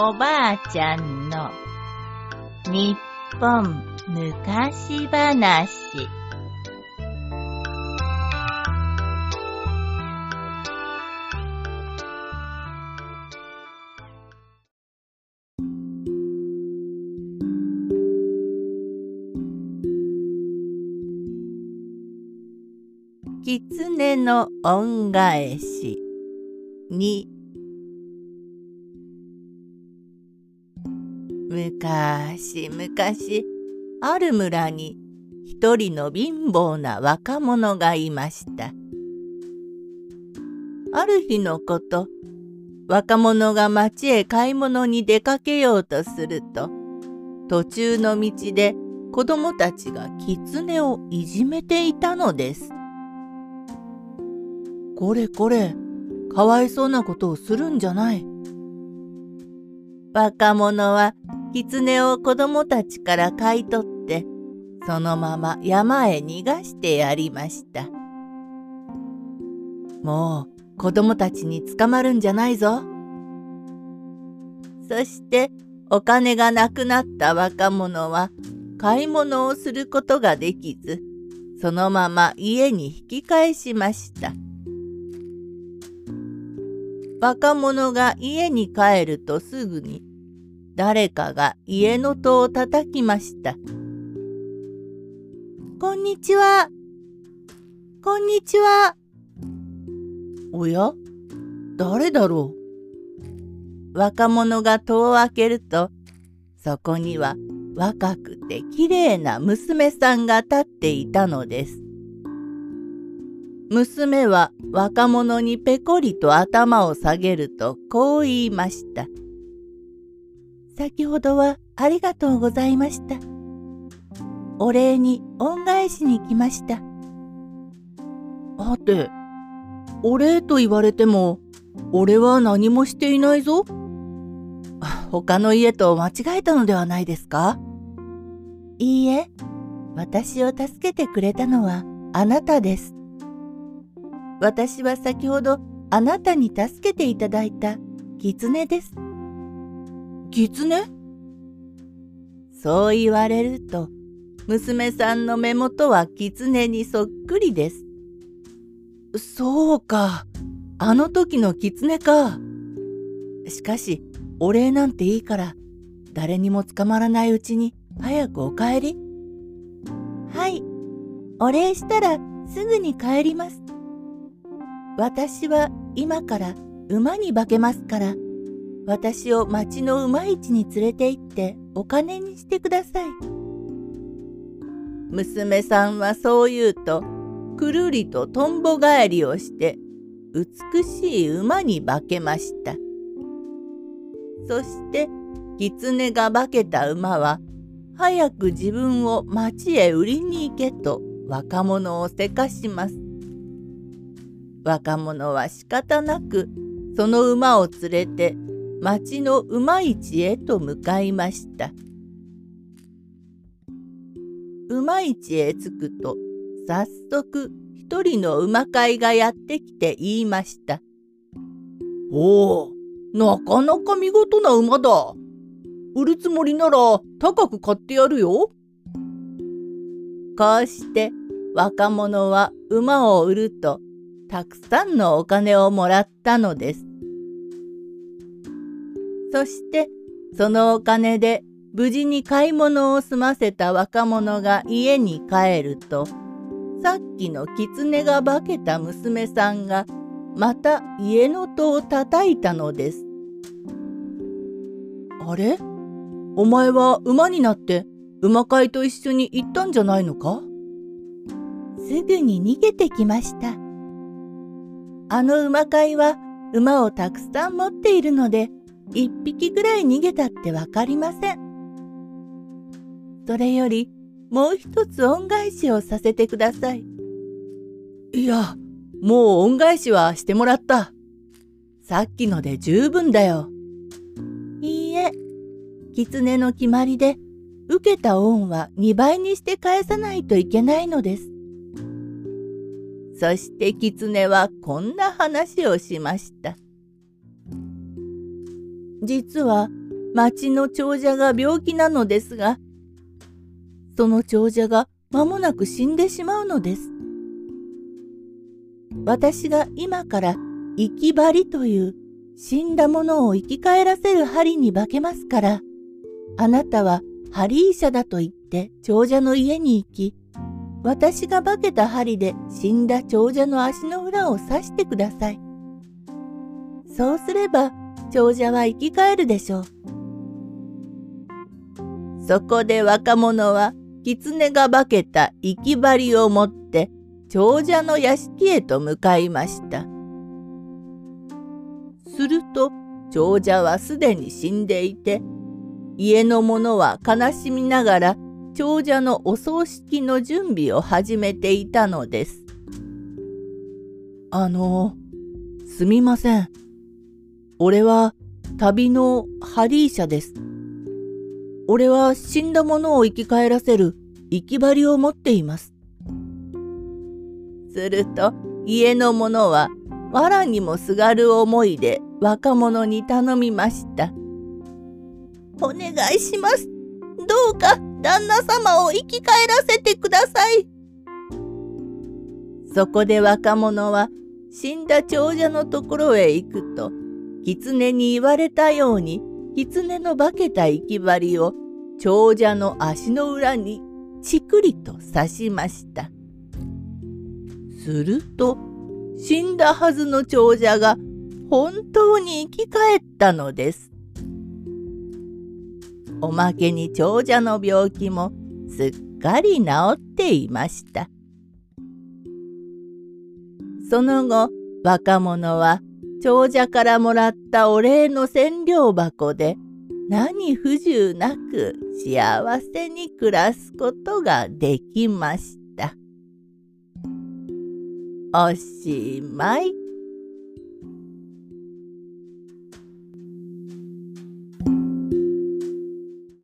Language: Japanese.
おばあちゃんの日本昔話。狐の恩返しにむかしむかしある村に一人の貧乏な若者がいました。ある日のこと若者が町へ買い物に出かけようとすると途中の道で子供たちが狐をいじめていたのです。これこれ、かわいそうなことをするんじゃない。若者は狐を子供たちから買い取って、そのまま山へ逃がしてやりました。もう子供たちに捕まるんじゃないぞ。そしてお金がなくなった若者は買い物をすることができず、そのまま家に引き返しました。若者が家に帰るとすぐに誰かが家の戸を叩きました。こんにちは。こんにちは。おや？誰だろう？若者が戸を開けるとそこには若くてきれいな娘さんが立っていたのです。娘は若者にぺこりと頭を下げるとこう言いました。先ほどはありがとうございました。お礼に恩返しに来ました。はて、お礼と言われても、俺は何もしていないぞ。他の家と間違えたのではないですか？いいえ、私を助けてくれたのはあなたです。私は先ほどあなたに助けていただいた狐です。狐？そう言われると、娘さんの目元は狐にそっくりです。そうか、あの時の狐か。しかし、お礼なんていいから、誰にも捕まらないうちに早くお帰り。はい、お礼したらすぐに帰ります。私は今から馬に化けますから、私を町の馬市に連れて行ってお金にしてください。娘さんはそう言うと、くるりととんぼ返りをして、美しい馬に化けました。そして、狐が化けた馬は、早く自分を町へ売りに行けと若者をせかします。若者は仕方なくその馬を連れて町の馬市へと向かいました。馬市へ着くと早速一人の馬飼いがやってきて言いました。おお、なかなか見事な馬だ。売るつもりなら高く買ってやるよ。こうして若者は馬を売るとたくさんのお金をもらったのです。そしてそのお金で無事に買い物を済ませた若者が家に帰るとさっきの狐が化けた娘さんがまた家の戸を叩いたのです。あれ？お前は馬になって馬飼いと一緒に行ったんじゃないのか？すぐに逃げてきました。あの馬飼いは馬をたくさん持っているので、一匹ぐらい逃げたってわかりません。それより、もう一つ恩返しをさせてください。いや、もう恩返しはしてもらった。さっきので十分だよ。いいえ、狐の決まりで、受けた恩は2倍にして返さないといけないのです。そして狐はこんな話をしました。実は町の長者が病気なのですが、その長者が間もなく死んでしまうのです。私が今から生き針という死んだものを生き返らせる針に化けますから、あなたは針医者だと言って長者の家に行き、私が化けた針で死んだ長者の足の裏を刺してください。そうすれば長者は生き返るでしょう。そこで若者は狐が化けた生き針を持って長者の屋敷へと向かいました。すると長者はすでに死んでいて家の者は悲しみながら長者のお葬式の準備を始めていたのです。あの、すみません。俺は旅のハリーシャです。俺は死んだ者を生き返らせる生き針を持っています。すると家の者は藁にもすがる思いで若者に頼みました。お願いします。どうか旦那様を生き返らせてください。そこで若者は死んだ長者のところへ行くと狐に言われたように狐の化けた生き針を長者の足の裏にちくりと刺しました。すると死んだはずの長者が本当に生き返ったのです。おまけに長者の病気もすっかり治っていました。その後若者は長者からもらったお礼の千両箱で何不自由なく幸せに暮らすことができました。おしまい。